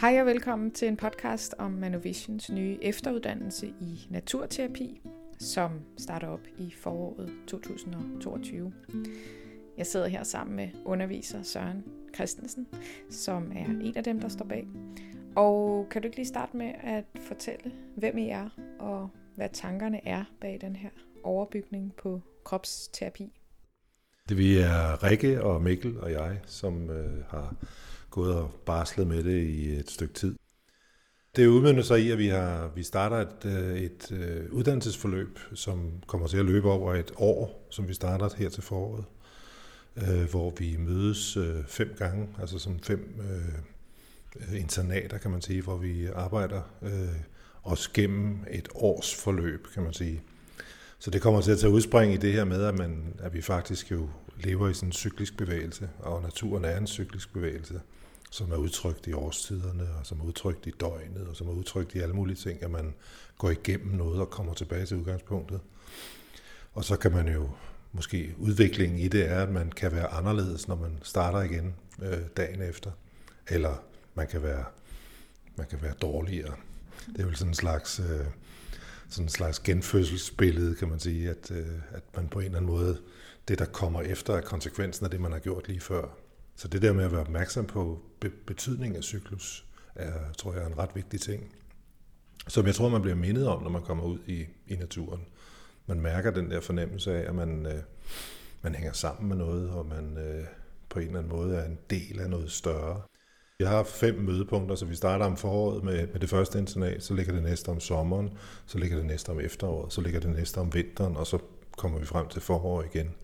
Hej og velkommen til en podcast om Manovisions nye efteruddannelse i naturterapi, som starter op i foråret 2022. Jeg sidder her sammen med underviser Søren Christensen, som er en af dem, der står bag. Og kan du ikke lige starte med at fortælle, hvem I er, og hvad tankerne er bag den her overbygning på kropsterapi? Det vi er Rikke og Mikkel og jeg, som øh, har gået og barslet med det i et stykke tid. Det udmynder sig i, at vi, har, vi starter et, øh, et, øh, uddannelsesforløb, som kommer til at løbe over et år, som vi starter her til foråret, øh, hvor vi mødes øh, fem gange, altså som fem øh, internater, kan man sige, hvor vi arbejder øh, os gennem et års forløb, kan man sige. Så det kommer til at tage udspring i det her med, at, man, at vi faktisk jo lever i sådan en cyklisk bevægelse, og naturen er en cyklisk bevægelse, som er udtrykt i årstiderne, og som er udtrykt i døgnet, og som er udtrykt i alle mulige ting, at man går igennem noget og kommer tilbage til udgangspunktet. Og så kan man jo, måske udviklingen i det er, at man kan være anderledes, når man starter igen øh, dagen efter. Eller man kan være, man kan være dårligere. Det er jo sådan en slags... Øh, sådan en slags genfødselsbillede, kan man sige, at, øh, at man på en eller anden måde, det der kommer efter, er konsekvensen af det, man har gjort lige før. Så det der med at være opmærksom på be- betydningen af cyklus, er, tror jeg, er en ret vigtig ting. Som jeg tror, man bliver mindet om, når man kommer ud i, i naturen. Man mærker den der fornemmelse af, at man, øh, man hænger sammen med noget, og man øh, på en eller anden måde er en del af noget større. Vi har fem mødepunkter, så vi starter om foråret med, med det første internat, så ligger det næste om sommeren, så ligger det næste om efteråret, så ligger det næste om vinteren, og så kommer vi frem til forår igen.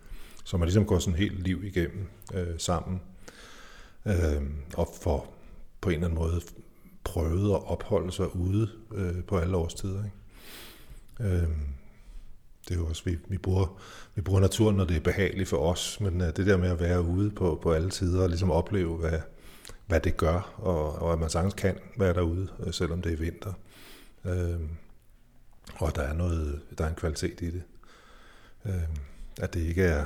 Så man ligesom går sådan helt liv igennem øh, sammen, øh, og for på en eller anden måde prøvet at opholde sig ude øh, på alle årstider. Ikke? Øh, det er jo også, vi, vi, bruger, vi bruger naturen, når det er behageligt for os, men øh, det der med at være ude på, på alle tider og ligesom opleve, hvad, hvad det gør, og, og at man sagtens kan være derude, øh, selvom det er vinter. Øh, og der er noget, der er en kvalitet i det. Øh, at det ikke er,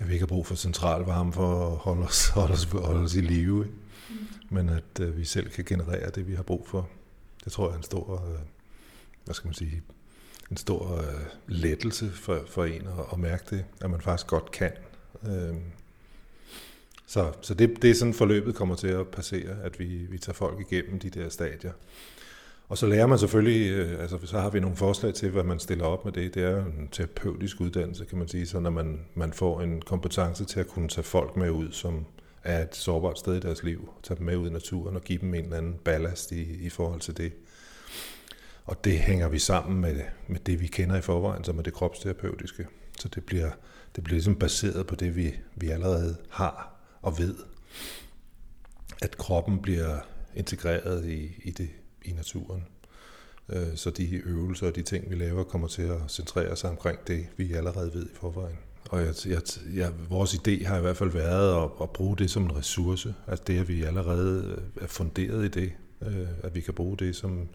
at vi ikke har brug for central varme for at holde os, holde os, holde os i live, ikke? Men at øh, vi selv kan generere det, vi har brug for. Det tror jeg er en stor, øh, hvad skal man sige, en stor øh, lettelse for, for en at, at mærke det, at man faktisk godt kan. Øh, så, så det, det er sådan forløbet kommer til at passere, at vi, vi tager folk igennem de der stadier. Og så lærer man selvfølgelig, øh, altså så har vi nogle forslag til, hvad man stiller op med det. Det er en terapeutisk uddannelse, kan man sige, så når man, man får en kompetence til at kunne tage folk med ud, som er et sårbart sted i deres liv, tage dem med ud i naturen og give dem en eller anden ballast i, i forhold til det. Og det hænger vi sammen med, med det, vi kender i forvejen, som er det kropsterapeutiske. Så det bliver, det bliver ligesom baseret på det, vi, vi allerede har og ved, at kroppen bliver integreret i, i, det, i naturen. Øh, så de øvelser og de ting, vi laver, kommer til at centrere sig omkring det, vi allerede ved i forvejen. Og jeg, jeg, jeg, vores idé har i hvert fald været at, at bruge det som en ressource, Altså det, at vi allerede øh, er funderet i det, øh, at vi kan bruge det som,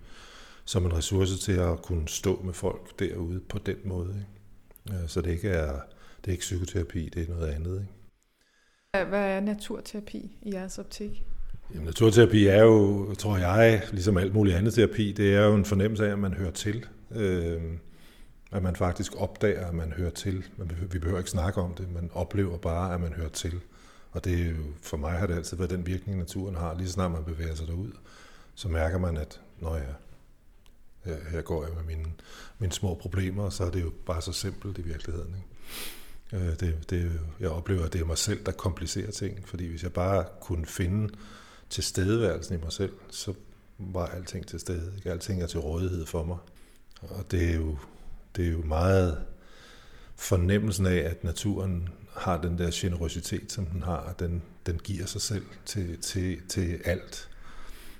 som en ressource til at kunne stå med folk derude på den måde. Ikke? Så det ikke er, det er ikke psykoterapi, det er noget andet. Ikke? Hvad er naturterapi i jeres optik? Jamen, naturterapi er jo, tror jeg, ligesom alt muligt andet terapi, det er jo en fornemmelse af, at man hører til. Øh, at man faktisk opdager, at man hører til. Vi behøver ikke snakke om det, man oplever bare, at man hører til. Og det er jo, for mig har det altid været den virkning, naturen har. Lige snart man bevæger sig derud, så mærker man, at når jeg, her går jeg med mine, mine små problemer, så er det jo bare så simpelt i virkeligheden. Ikke? Øh, det, det, jeg oplever, at det er mig selv, der komplicerer ting, fordi hvis jeg bare kunne finde tilstedeværelsen i mig selv, så var alting til stede. Ikke? Alting er til rådighed for mig. Og det er jo, det er jo meget fornemmelsen af, at naturen har den der generøsitet, som den har. Den, den giver sig selv til, til, til alt.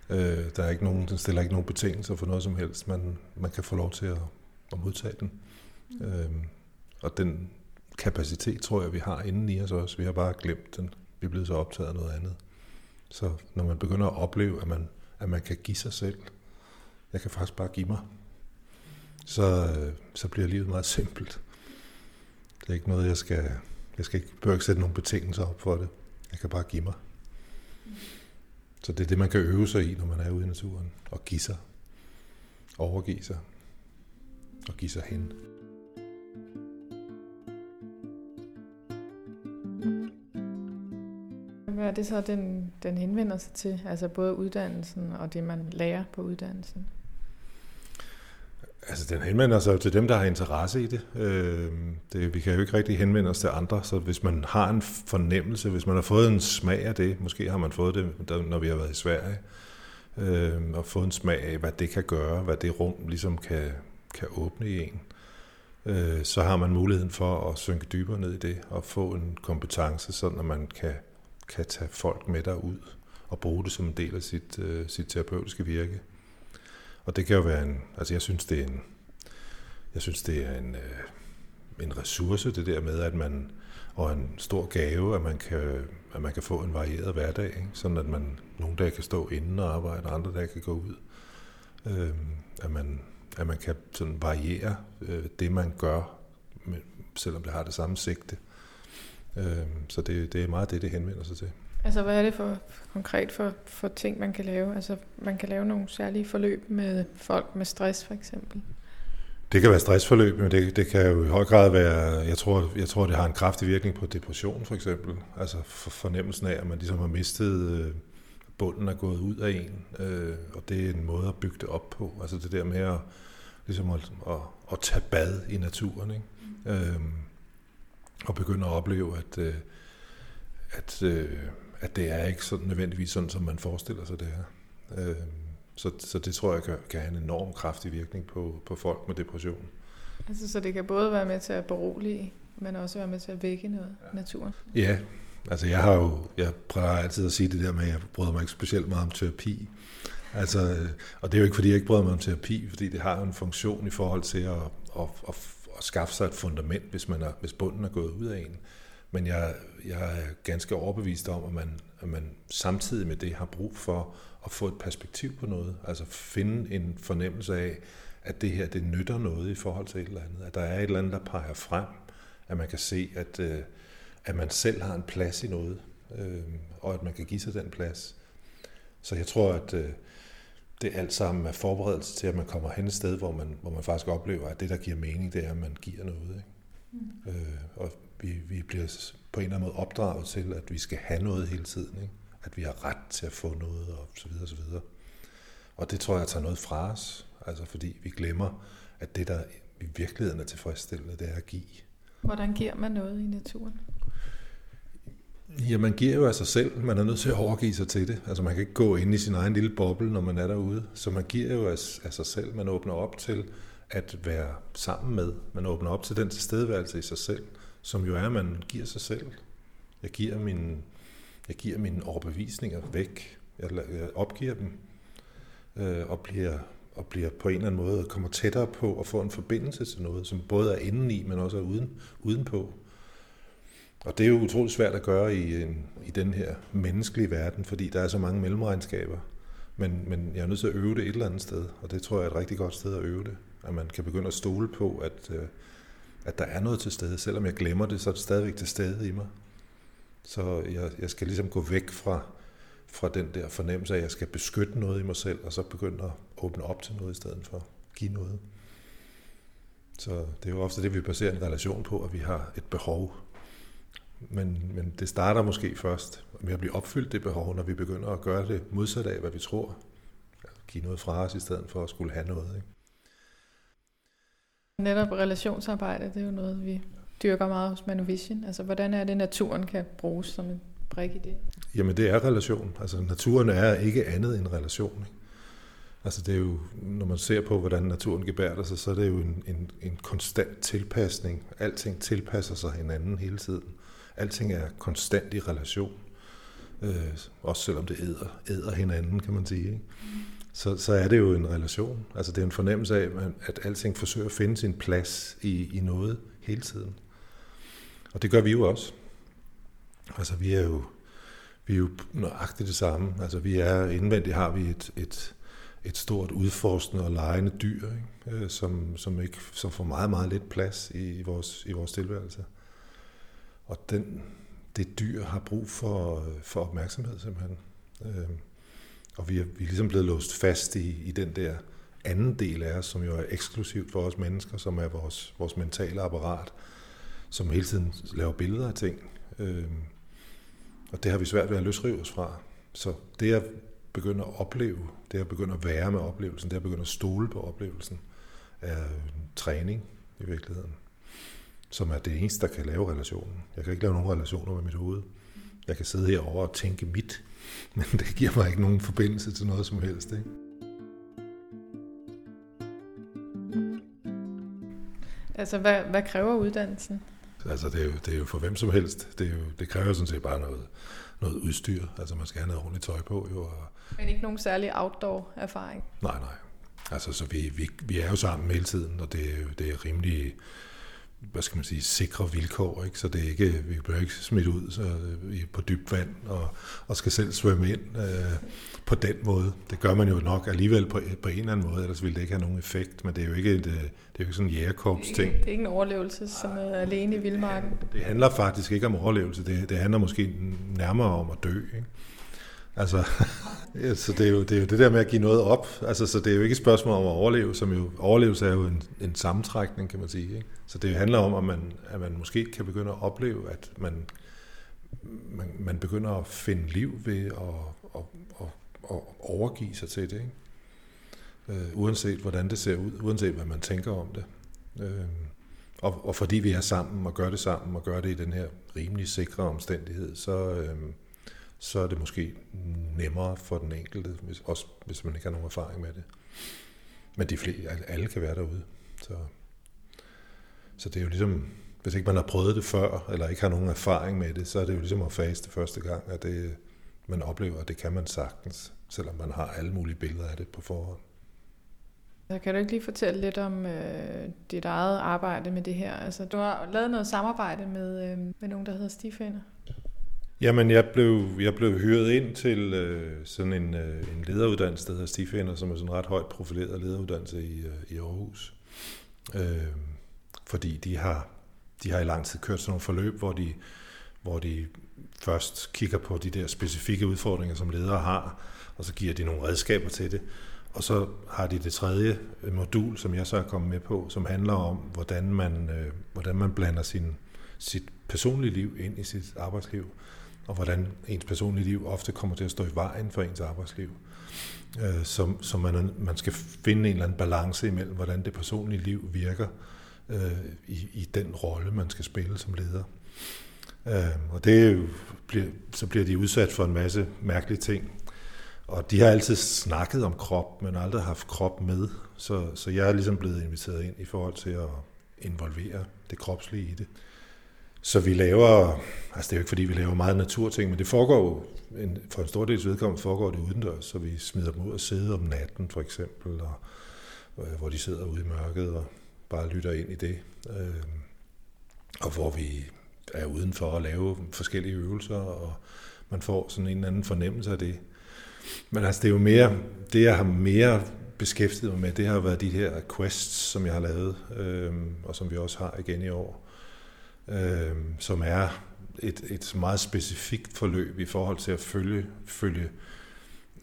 Øh, der er ikke nogen, den stiller ikke nogen betingelser for noget som helst. Man, man kan få lov til at, at modtage den. Mm. Øh, og den, kapacitet, tror jeg, vi har inden i os også. Vi har bare glemt den. Vi er blevet så optaget af noget andet. Så når man begynder at opleve, at man, at man kan give sig selv, jeg kan faktisk bare give mig, så, øh, så bliver livet meget simpelt. Det er ikke noget, jeg skal... Jeg skal ikke, bør ikke sætte nogle betingelser op for det. Jeg kan bare give mig. Så det er det, man kan øve sig i, når man er ude i naturen. Og give sig. Overgive sig. Og give sig hen. Er det så, den, den henvender sig til? Altså både uddannelsen og det, man lærer på uddannelsen? Altså, den henvender sig jo til dem, der har interesse i det. Øh, det. Vi kan jo ikke rigtig henvende os til andre, så hvis man har en fornemmelse, hvis man har fået en smag af det, måske har man fået det, når vi har været i Sverige, øh, og fået en smag af, hvad det kan gøre, hvad det rum ligesom kan, kan åbne i en, øh, så har man muligheden for at synke dybere ned i det, og få en kompetence, sådan at man kan, kan tage folk med derud og bruge det som en del af sit, øh, sit terapeutiske virke. Og det kan jo være en, altså jeg synes det er en, jeg synes det er en, øh, en ressource, det der med, at man, og en stor gave, at man kan, at man kan få en varieret hverdag, ikke? sådan at man nogle dage kan stå inden og arbejde, og andre dage kan gå ud. Øh, at, man, at man kan sådan variere øh, det, man gør, selvom det har det samme sigte. Øh, så det, det er meget det, det henvender sig til. Altså, hvad er det for konkret for, for ting, man kan lave? Altså, man kan lave nogle særlige forløb med folk med stress, for eksempel. Det kan være stressforløb, men det, det kan jo i høj grad være, jeg tror, jeg tror, det har en kraftig virkning på depression, for eksempel. Altså for fornemmelsen af, at man ligesom har mistet, øh, bunden er gået ud af en, øh, og det er en måde at bygge det op på. Altså det der med at, ligesom at, at, at tage bad i naturen, ikke? Mm. Øh, og begynde at opleve, at, øh, at øh, at det er ikke sådan nødvendigvis sådan, som man forestiller sig det her. Øh, så, så det tror jeg kan, kan have en enorm kraftig virkning på, på folk med depression. Altså, så det kan både være med til at berolige, men også være med til at vække noget ja. naturen? Ja, altså jeg har jo, jeg prøver altid at sige det der med, at jeg bryder mig ikke specielt meget om terapi. Altså, og det er jo ikke, fordi jeg ikke bryder mig om terapi, fordi det har en funktion i forhold til at, at, at, at skaffe sig et fundament, hvis, man er, hvis bunden er gået ud af en. Men jeg, jeg er ganske overbevist om, at man, at man samtidig med det har brug for at få et perspektiv på noget. Altså finde en fornemmelse af, at det her det nytter noget i forhold til et eller andet. At der er et eller andet, der peger frem. At man kan se, at, øh, at man selv har en plads i noget. Øh, og at man kan give sig den plads. Så jeg tror, at øh, det alt sammen er forberedelse til, at man kommer hen et sted, hvor man, hvor man faktisk oplever, at det, der giver mening, det er, at man giver noget. Ikke? Mm. Øh, og vi, vi bliver på en eller anden måde opdraget til, at vi skal have noget hele tiden. Ikke? At vi har ret til at få noget, og så videre, og så videre. Og det tror jeg tager noget fra os, altså fordi vi glemmer, at det, der i virkeligheden er tilfredsstillende, det er at give. Hvordan giver man noget i naturen? Ja, man giver jo af sig selv. Man er nødt til at overgive sig til det. Altså man kan ikke gå ind i sin egen lille boble, når man er derude. Så man giver jo af, af sig selv. Man åbner op til at være sammen med. Man åbner op til den tilstedeværelse i sig selv som jo er, at man giver sig selv. Jeg giver mine, jeg giver mine overbevisninger væk. Jeg, jeg opgiver dem øh, og, bliver, og bliver på en eller anden måde kommer tættere på at få en forbindelse til noget, som både er indeni, men også er uden, udenpå. Og det er jo utroligt svært at gøre i, en, i den her menneskelige verden, fordi der er så mange mellemregnskaber. Men, men jeg er nødt til at øve det et eller andet sted, og det tror jeg er et rigtig godt sted at øve det. At man kan begynde at stole på, at, øh, at der er noget til stede. Selvom jeg glemmer det, så er det stadigvæk til stede i mig. Så jeg, jeg skal ligesom gå væk fra, fra den der fornemmelse af, at jeg skal beskytte noget i mig selv, og så begynde at åbne op til noget i stedet for at give noget. Så det er jo ofte det, vi baserer en relation på, at vi har et behov. Men, men det starter måske først med at blive opfyldt det behov, når vi begynder at gøre det modsat af, hvad vi tror. Give noget fra os i stedet for at skulle have noget. Ikke? Netop relationsarbejde, det er jo noget, vi dyrker meget hos Manovision. Altså, hvordan er det, naturen kan bruges som en brik i det? Jamen, det er relation. Altså, naturen er ikke andet end relation. Ikke? Altså, det er jo, når man ser på, hvordan naturen gebærder sig, så er det jo en, en, en konstant tilpasning. Alting tilpasser sig hinanden hele tiden. Alting er konstant i relation. Øh, også selvom det æder, æder hinanden, kan man sige. Ikke? Så, så er det jo en relation. Altså det er en fornemmelse af, at alting forsøger at finde sin plads i, i noget hele tiden. Og det gør vi jo også. Altså vi er jo, vi er jo nøjagtigt det samme. Altså vi er, indvendigt har vi et, et, et stort udforskende og lejende dyr, ikke? Øh, som, som, ikke, som får meget, meget lidt plads i, i, vores, i vores tilværelse. Og den, det dyr har brug for, for opmærksomhed simpelthen. Øh, Og vi er, vi er ligesom blevet låst fast i, i den der anden del af os, som jo er eksklusivt for os mennesker, som er vores, vores mentale apparat, som hele tiden laver billeder af ting. Øh, og det har vi svært ved at løsrive os fra. Så det at begynde at opleve, det at begynde at være med oplevelsen, det at begynde at stole på oplevelsen, er en træning i virkeligheden, som er det eneste, der kan lave relationen. Jeg kan ikke lave nogen relationer med mit hoved. Jeg kan sidde herovre og tænke mit, men det giver mig ikke nogen forbindelse til noget som helst. Ikke? Altså, hvad, hvad kræver uddannelsen? Altså, det er, jo, det er jo for hvem som helst. Det, er jo, det kræver sådan set bare noget, noget udstyr. Altså, man skal have noget ordentligt tøj på. Jo, og... Men ikke nogen særlig outdoor-erfaring? Nej, nej. Altså, så vi, vi, vi er jo sammen hele tiden, og det, det er rimelig hvad skal man sige, sikre vilkår, ikke? så det ikke, vi bliver ikke smidt ud så, i, på dybt vand og, og skal selv svømme ind øh, på den måde. Det gør man jo nok alligevel på, på en eller anden måde, ellers ville det ikke have nogen effekt, men det er jo ikke, et, det er jo ikke sådan en jægerkorps ting. Det er ikke en overlevelse, som er alene i vildmarken. Det handler faktisk ikke om overlevelse, det, det handler måske nærmere om at dø. Ikke? Altså, ja, så det er, jo, det er jo det der med at give noget op. Altså, så det er jo ikke et spørgsmål om at overleve, som jo, overlevelse er jo en, en sammentrækning, kan man sige. Ikke? Så det handler om, at man, at man måske kan begynde at opleve, at man, man, man begynder at finde liv ved at, at, at, at overgive sig til det. Ikke? Øh, uanset hvordan det ser ud, uanset hvad man tænker om det. Øh, og, og fordi vi er sammen og gør det sammen og gør det i den her rimelig sikre omstændighed, så, øh, så er det måske nemmere for den enkelte, hvis, også hvis man ikke har nogen erfaring med det. Men de flere, alle kan være derude. Så, så det er jo ligesom, hvis ikke man har prøvet det før, eller ikke har nogen erfaring med det, så er det jo ligesom at fase det første gang, at det, man oplever, at det kan man sagtens, selvom man har alle mulige billeder af det på forhånd. Så kan du ikke lige fortælle lidt om øh, dit eget arbejde med det her? Altså, du har lavet noget samarbejde med, øh, med nogen, der hedder Stifinder. Jamen, jeg blev, jeg blev hyret ind til øh, sådan en, øh, en lederuddannelse, der hedder Stifinder, som er sådan en ret højt profileret lederuddannelse i, øh, i Aarhus. Øh, fordi de har, de har i lang tid kørt sådan nogle forløb, hvor de, hvor de først kigger på de der specifikke udfordringer, som ledere har, og så giver de nogle redskaber til det. Og så har de det tredje øh, modul, som jeg så er kommet med på, som handler om, hvordan man, øh, hvordan man blander sin, sit personlige liv ind i sit arbejdsliv og hvordan ens personlige liv ofte kommer til at stå i vejen for ens arbejdsliv. Øh, så, så man, man skal finde en eller anden balance imellem, hvordan det personlige liv virker øh, i, i den rolle, man skal spille som leder. Øh, og det bliver, så bliver de udsat for en masse mærkelige ting. Og de har altid snakket om krop, men aldrig haft krop med. Så, så jeg er ligesom blevet inviteret ind i forhold til at involvere det kropslige i det. Så vi laver, altså det er jo ikke fordi, vi laver meget naturting, men det foregår jo, en, for en stor del vedkommende foregår det udendørs, så vi smider dem ud og sidde om natten for eksempel, og, øh, hvor de sidder ude i mørket og bare lytter ind i det. Øh, og hvor vi er udenfor at lave forskellige øvelser, og man får sådan en eller anden fornemmelse af det. Men altså det er jo mere, det jeg har mere beskæftiget mig med, det har været de her quests, som jeg har lavet, øh, og som vi også har igen i år øh, som er et, et meget specifikt forløb i forhold til at følge, følge,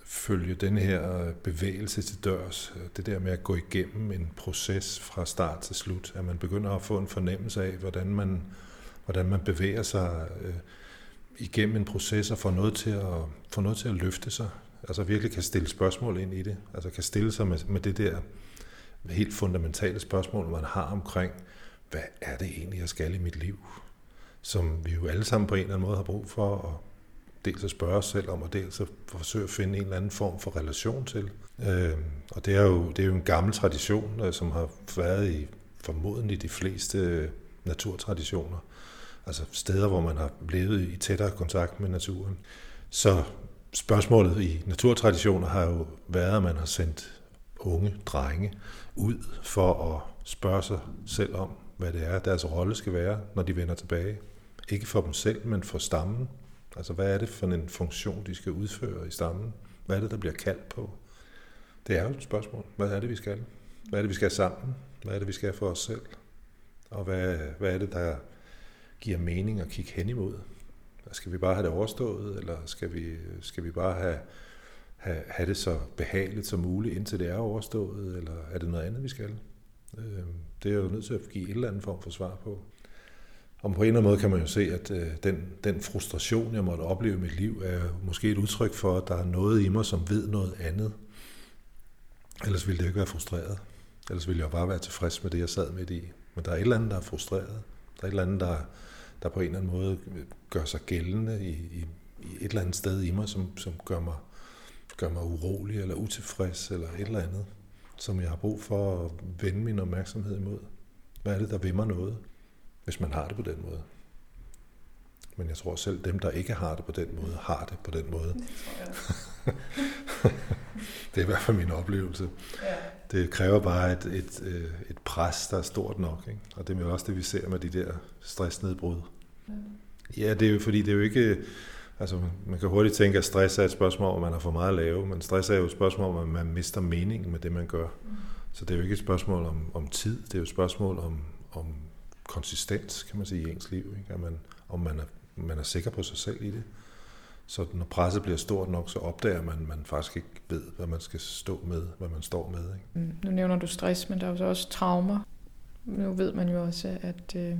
følge den her øh, bevægelse til dørs. Det der med at gå igennem en proces fra start til slut. At man begynder at få en fornemmelse af, hvordan man, hvordan man bevæger sig øh, igennem en proces og får noget, til at, får noget til at løfte sig. Altså virkelig kan stille spørgsmål ind i det. Altså kan stille sig med, med det der helt fundamentale spørgsmål, man har omkring, hvad er det egentlig, jeg skal i mit liv? Som vi jo alle sammen på en eller anden måde har brug for at dels at spørge os selv om, og dels at forsøge at finde en eller anden form for relation til. Øh, og det er, jo, det er jo en gammel tradition, øh, som har været i formodentlig de fleste øh, naturtraditioner. Altså steder, hvor man har levet i tættere kontakt med naturen. Så spørgsmålet i naturtraditioner har jo været, at man har sendt unge drenge ud for at spørge sig selv om, hvad det er, deres rolle skal være, når de vender tilbage. Ikke for dem selv, men for stammen. Altså, hvad er det for en funktion, de skal udføre i stammen? Hvad er det, der bliver kaldt på? Det er jo et spørgsmål. Hvad er det, vi skal? Hvad er det, vi skal sammen? Hvad er det, vi skal for os selv? Og hvad, hvad er det, der giver mening at kigge hen imod? Skal vi bare have det overstået, eller skal vi, skal vi bare have, have, have det så behageligt som muligt, indtil det er overstået, eller er det noget andet, vi skal? Øhm, det er jeg jo nødt til at give et eller andet form for svar på. Om på en eller anden måde kan man jo se, at øh, den, den frustration, jeg måtte opleve i mit liv, er måske et udtryk for, at der er noget i mig, som ved noget andet. Ellers ville det ikke være frustreret. Ellers ville jeg bare være tilfreds med det, jeg sad midt i. Men der er et eller andet, der er frustreret. Der er et eller andet, der, der på en eller anden måde øh, gør sig gældende i, i, i et eller andet sted i mig, som, som gør, mig, gør mig urolig eller utilfreds eller et eller andet, som jeg har brug for at vende min opmærksomhed imod. Hvad er det, der vil mig noget? hvis man har det på den måde. Men jeg tror selv, dem, der ikke har det på den måde, har det på den måde. Det, det er i hvert fald min oplevelse. Ja. Det kræver bare et, et, øh, et pres, der er stort nok. Ikke? Og det er jo også det, vi ser med de der stressnedbrud. Ja. ja, det er jo fordi, det er jo ikke... Altså, man kan hurtigt tænke, at stress er et spørgsmål om, man har for meget at lave, men stress er jo et spørgsmål om, at man mister mening med det, man gør. Mm. Så det er jo ikke et spørgsmål om, om tid, det er jo et spørgsmål om, om konsistens, kan man sige, i ens liv. Ikke? At man, om man er, man er sikker på sig selv i det. Så når presset bliver stort nok, så opdager man, at man faktisk ikke ved, hvad man skal stå med, hvad man står med. Ikke? Mm, nu nævner du stress, men der er jo så også traumer. Nu ved man jo også, at øh,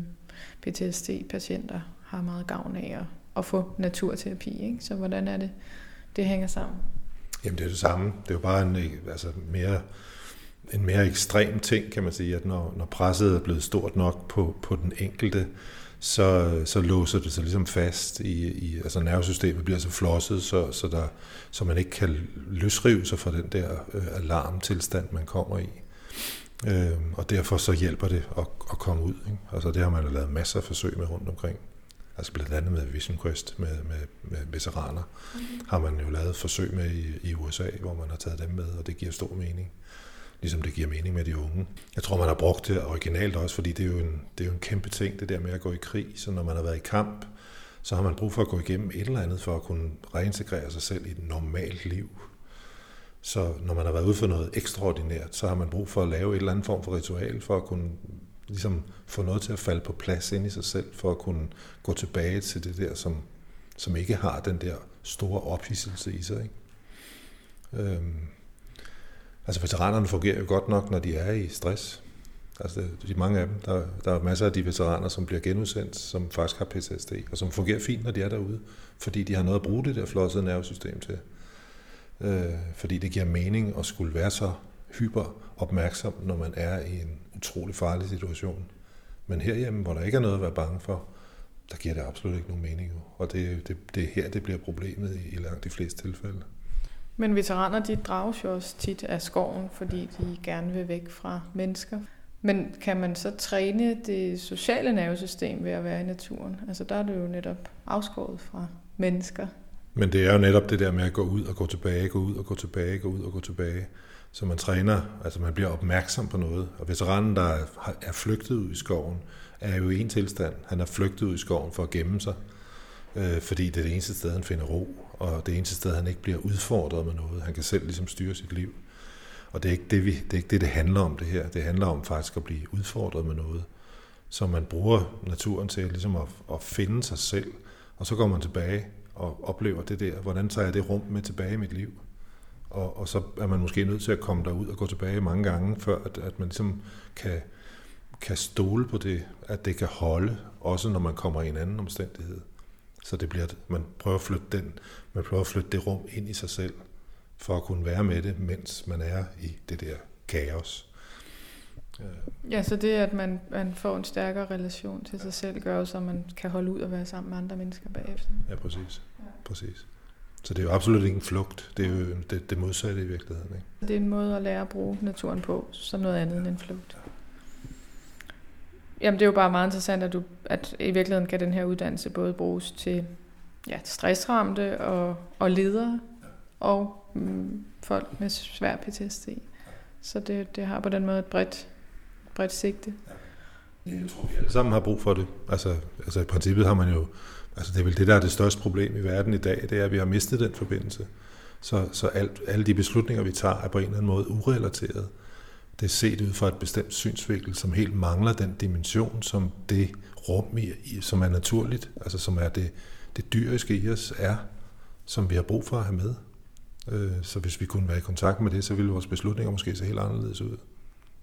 PTSD-patienter har meget gavn af at, at få naturterapi. Ikke? Så hvordan er det, det hænger sammen? Jamen det er det samme. Det er jo bare en altså, mere en mere ekstrem ting, kan man sige, at når, når presset er blevet stort nok på, på den enkelte, så, så låser det sig ligesom fast i, i altså nervesystemet bliver så flosset, så, så, der, så man ikke kan løsrive sig fra den der øh, alarmtilstand, man kommer i. Øh, og derfor så hjælper det at, at komme ud. Ikke? Altså det har man jo lavet masser af forsøg med rundt omkring. Altså blandt andet med Vision Quest, med, med, med veteraner, mm. har man jo lavet forsøg med i, i USA, hvor man har taget dem med, og det giver stor mening ligesom det giver mening med de unge. Jeg tror, man har brugt det originalt også, fordi det er jo en, det er jo en kæmpe ting, det der med at gå i krig. Så når man har været i kamp, så har man brug for at gå igennem et eller andet for at kunne reintegrere sig selv i et normalt liv. Så når man har været ude for noget ekstraordinært, så har man brug for at lave et eller andet form for ritual, for at kunne ligesom få noget til at falde på plads ind i sig selv, for at kunne gå tilbage til det der, som, som ikke har den der store ophidselse i sig. Ikke? Øhm, Altså veteranerne fungerer jo godt nok, når de er i stress. Altså de mange af dem, der, der er masser af de veteraner, som bliver genudsendt, som faktisk har PTSD, og som fungerer fint, når de er derude, fordi de har noget at bruge det der flossede nervesystem til. Øh, fordi det giver mening at skulle være så hyper opmærksom, når man er i en utrolig farlig situation. Men herhjemme, hvor der ikke er noget at være bange for, der giver det absolut ikke nogen mening. Og det, det, det er her, det bliver problemet i, i langt de fleste tilfælde. Men veteraner, de drages jo også tit af skoven, fordi de gerne vil væk fra mennesker. Men kan man så træne det sociale nervesystem ved at være i naturen? Altså der er det jo netop afskåret fra mennesker. Men det er jo netop det der med at gå ud og gå tilbage, gå ud og gå tilbage, gå ud og gå tilbage. Så man træner, altså man bliver opmærksom på noget. Og veteranen, der er flygtet ud i skoven, er jo i en tilstand. Han er flygtet ud i skoven for at gemme sig, øh, fordi det er det eneste sted, han finder ro og det eneste sted, han ikke bliver udfordret med noget. Han kan selv ligesom styre sit liv. Og det er ikke det, vi, det, er ikke det, det handler om det her. Det handler om faktisk at blive udfordret med noget. Så man bruger naturen til ligesom at, at finde sig selv, og så går man tilbage og oplever det der. Hvordan tager jeg det rum med tilbage i mit liv? Og, og så er man måske nødt til at komme derud og gå tilbage mange gange, før at, at man ligesom kan, kan stole på det, at det kan holde, også når man kommer i en anden omstændighed. Så det bliver, man prøver at flytte den, man prøver at flytte det rum ind i sig selv, for at kunne være med det, mens man er i det der kaos. Ja, så det, at man, man får en stærkere relation til sig selv, gør så, man kan holde ud og være sammen med andre mennesker bagefter. Ja, præcis. Ja. præcis. Så det er jo absolut ikke en flugt. Det er jo det, det modsatte i virkeligheden. Ikke? Det er en måde at lære at bruge naturen på, som noget andet end en flugt. Jamen det er jo bare meget interessant, at, du, at i virkeligheden kan den her uddannelse både bruges til ja, stressramte og, og ledere og mm, folk med svær PTSD. Så det, det har på den måde et bredt, bredt sigte. Ja, jeg tror, vi alle sammen har brug for det. Altså, altså i princippet har man jo, altså det er vel det, der er det største problem i verden i dag, det er, at vi har mistet den forbindelse. Så, så alt, alle de beslutninger, vi tager, er på en eller anden måde urelateret det er set ud fra et bestemt synsvinkel, som helt mangler den dimension, som det rum, i, som er naturligt, altså som er det, det dyriske i os, er, som vi har brug for at have med. Øh, så hvis vi kunne være i kontakt med det, så ville vores beslutninger måske se helt anderledes ud.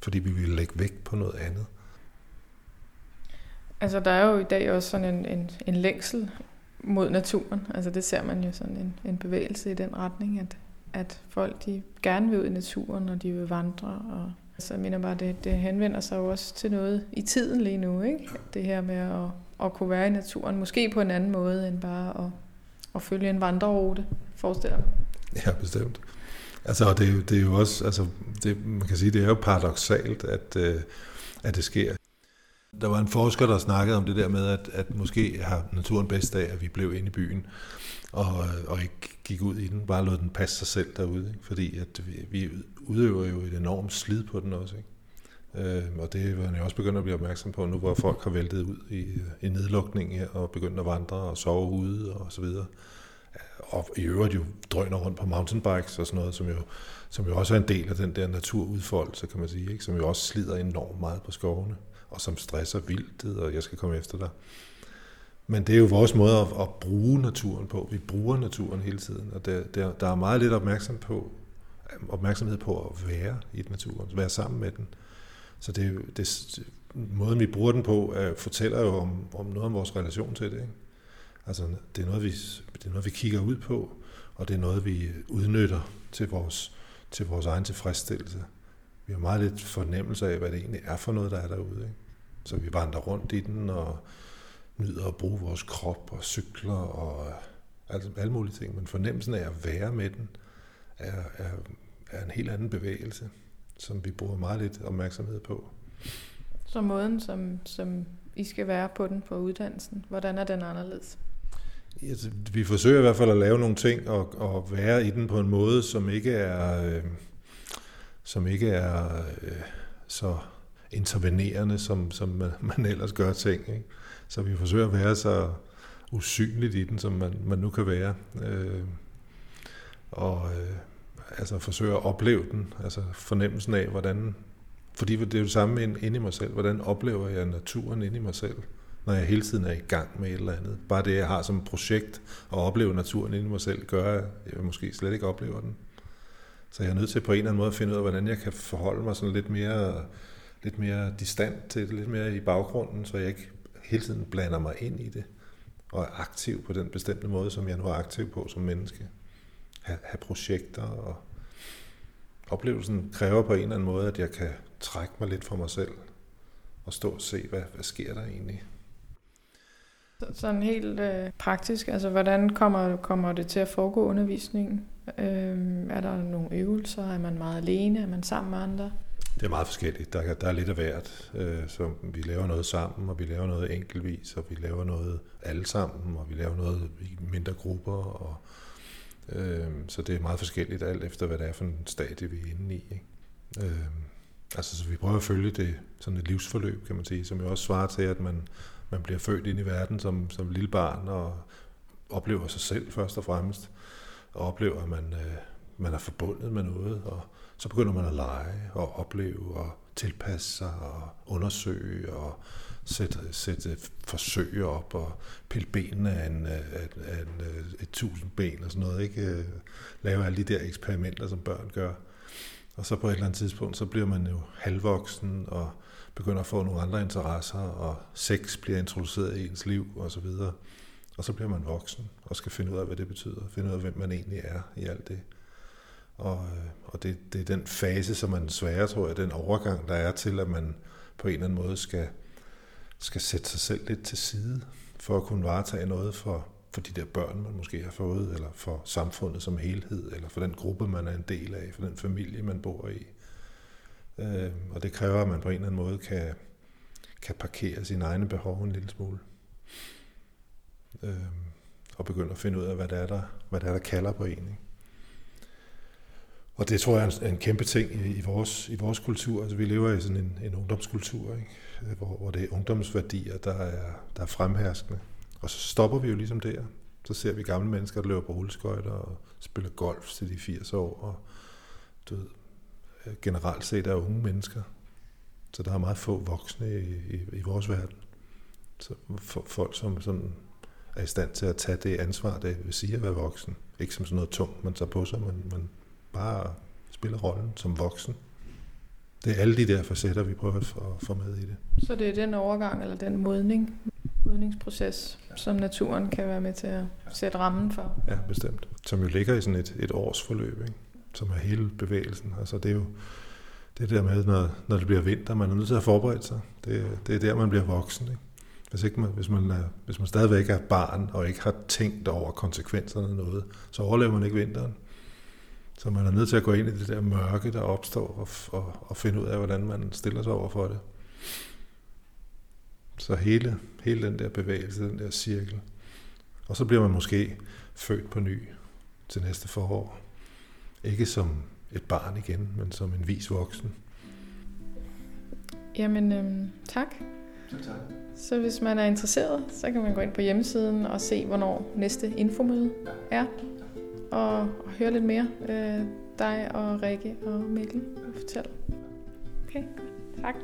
Fordi vi ville lægge vægt på noget andet. Altså der er jo i dag også sådan en, en, en længsel mod naturen. Altså det ser man jo sådan en, en bevægelse i den retning, at, at folk de gerne vil ud i naturen, og de vil vandre. Og, så jeg mener bare, det, det henvender sig jo også til noget i tiden lige nu. Ikke? Det her med at, at kunne være i naturen, måske på en anden måde end bare at, at følge en vandrerute, forestiller mig. Ja, bestemt. Altså, det, det er jo også, altså, det, man kan sige, det er jo paradoxalt, at, øh, at det sker. Der var en forsker, der snakkede om det der med, at, at måske har naturen bedst af, at vi blev inde i byen, og, og ikke gik ud i den, bare lod den passe sig selv derude. Ikke? Fordi at vi, vi udøver jo et enormt slid på den også. Ikke? Øh, og det var jeg også begyndt at blive opmærksom på nu, hvor folk har væltet ud i, i nedlukning her, og begyndt at vandre og sove ude og så videre. Og i øvrigt jo drøner rundt på mountainbikes og sådan noget, som jo, som jo også er en del af den der naturudfoldelse, kan man sige, ikke? som jo også slider enormt meget på skovene og som stresser vildt, og jeg skal komme efter dig. Men det er jo vores måde at, at bruge naturen på. Vi bruger naturen hele tiden, og der, der, der er meget lidt opmærksom på, opmærksomhed på at være i naturen, at være sammen med den. Så det, det, måden, vi bruger den på, er, fortæller jo om, om noget om vores relation til det. Ikke? Altså, det er, noget, vi, det er noget, vi kigger ud på, og det er noget, vi udnytter til vores, til vores egen tilfredsstillelse. Vi har meget lidt fornemmelse af, hvad det egentlig er for noget, der er derude. Ikke? Så vi vandrer rundt i den og nyder at bruge vores krop og cykler og altså alle mulige ting. Men fornemmelsen af at være med den er, er, er en helt anden bevægelse, som vi bruger meget lidt opmærksomhed på. Så måden, som, som I skal være på den på uddannelsen, hvordan er den anderledes? Altså, vi forsøger i hvert fald at lave nogle ting og, og være i den på en måde, som ikke er, øh, som ikke er øh, så intervenerende, som, som man, man ellers gør ting. Ikke? Så vi forsøger at være så usynligt i den, som man, man nu kan være. Øh, og øh, altså forsøger at opleve den, altså fornemmelsen af, hvordan... Fordi det er jo det samme inde i mig selv. Hvordan oplever jeg naturen inde i mig selv, når jeg hele tiden er i gang med et eller andet? Bare det, jeg har som projekt at opleve naturen inde i mig selv, gør, at jeg måske slet ikke oplever den. Så jeg er nødt til på en eller anden måde at finde ud af, hvordan jeg kan forholde mig sådan lidt mere lidt mere distant til det, lidt mere i baggrunden, så jeg ikke hele tiden blander mig ind i det, og er aktiv på den bestemte måde, som jeg nu er aktiv på som menneske. Ha, have projekter, og oplevelsen kræver på en eller anden måde, at jeg kan trække mig lidt fra mig selv, og stå og se, hvad, hvad sker der egentlig. Sådan helt øh, praktisk, altså hvordan kommer, kommer det til at foregå undervisningen? Øh, er der nogle øvelser? Er man meget alene? Er man sammen med andre? Det er meget forskelligt. Der, der er lidt af hvert. Øh, så vi laver noget sammen, og vi laver noget enkeltvis, og vi laver noget alle sammen, og vi laver noget i mindre grupper. Og, øh, så det er meget forskelligt, alt efter hvad det er for en stadie, vi er inde i. Ikke? Øh, altså, så vi prøver at følge det sådan et livsforløb, kan man sige, som jo også svarer til, at man, man bliver født ind i verden som, som lille barn, og oplever sig selv først og fremmest, og oplever, at man, øh, man er forbundet med noget, og så begynder man at lege og opleve og tilpasse sig og undersøge og sætte, sætte forsøg op og pille benene af, en, af, af en, øh, et tusind ben og sådan noget. Ikke? Øh, lave alle de der eksperimenter, som børn gør. Og så på et eller andet tidspunkt, så bliver man jo halvvoksen og begynder at få nogle andre interesser, og sex bliver introduceret i ens liv og så videre. Og så bliver man voksen og skal finde ud af, hvad det betyder. Finde ud af, hvem man egentlig er i alt det. Og, øh, og det, det er den fase, som man svære, tror jeg, den overgang, der er til, at man på en eller anden måde skal, skal sætte sig selv lidt til side, for at kunne varetage noget for, for de der børn, man måske har fået, eller for samfundet som helhed, eller for den gruppe, man er en del af, for den familie, man bor i. Øh, og det kræver, at man på en eller anden måde kan, kan parkere sine egne behov en lille smule. Øh, og begynde at finde ud af, hvad det er, der, hvad det er, der kalder på en. Ikke? Og det tror jeg er en, kæmpe ting i, i, vores, i vores kultur. Altså, vi lever i sådan en, en ungdomskultur, ikke? Hvor, hvor det er ungdomsværdier, der er, der er fremherskende. Og så stopper vi jo ligesom der. Så ser vi gamle mennesker, der løber på rulleskøjter og spiller golf til de 80 år. Og du ved, øh, generelt set er unge mennesker. Så der er meget få voksne i, i, i vores verden. Så for, folk, som sådan er i stand til at tage det ansvar, det vil sige at være voksen Ikke som sådan noget tungt, man tager på sig, men man bare spiller rollen som voksen. Det er alle de der facetter, vi prøver at få med i det. Så det er den overgang, eller den modning, modningsproces, som naturen kan være med til at sætte rammen for? Ja, bestemt. Som jo ligger i sådan et, et års forløb, ikke? som er hele bevægelsen. Altså det er jo det der med, når, når det bliver vinter, man er nødt til at forberede sig. Det, det er der, man bliver voksen. Ikke? Hvis, ikke man, hvis, man er, hvis man stadigvæk er barn og ikke har tænkt over konsekvenserne af noget, så overlever man ikke vinteren. Så man er nødt til at gå ind i det der mørke, der opstår, og, og, og finde ud af, hvordan man stiller sig over for det. Så hele, hele den der bevægelse, den der cirkel. Og så bliver man måske født på ny til næste forår. Ikke som et barn igen, men som en vis voksen. Jamen, øhm, tak. Tak. Så hvis man er interesseret, så kan man gå ind på hjemmesiden og se, hvornår næste infomøde er. Og, og høre lidt mere øh, dig og Rikke og Mikkel fortælle. Okay, tak.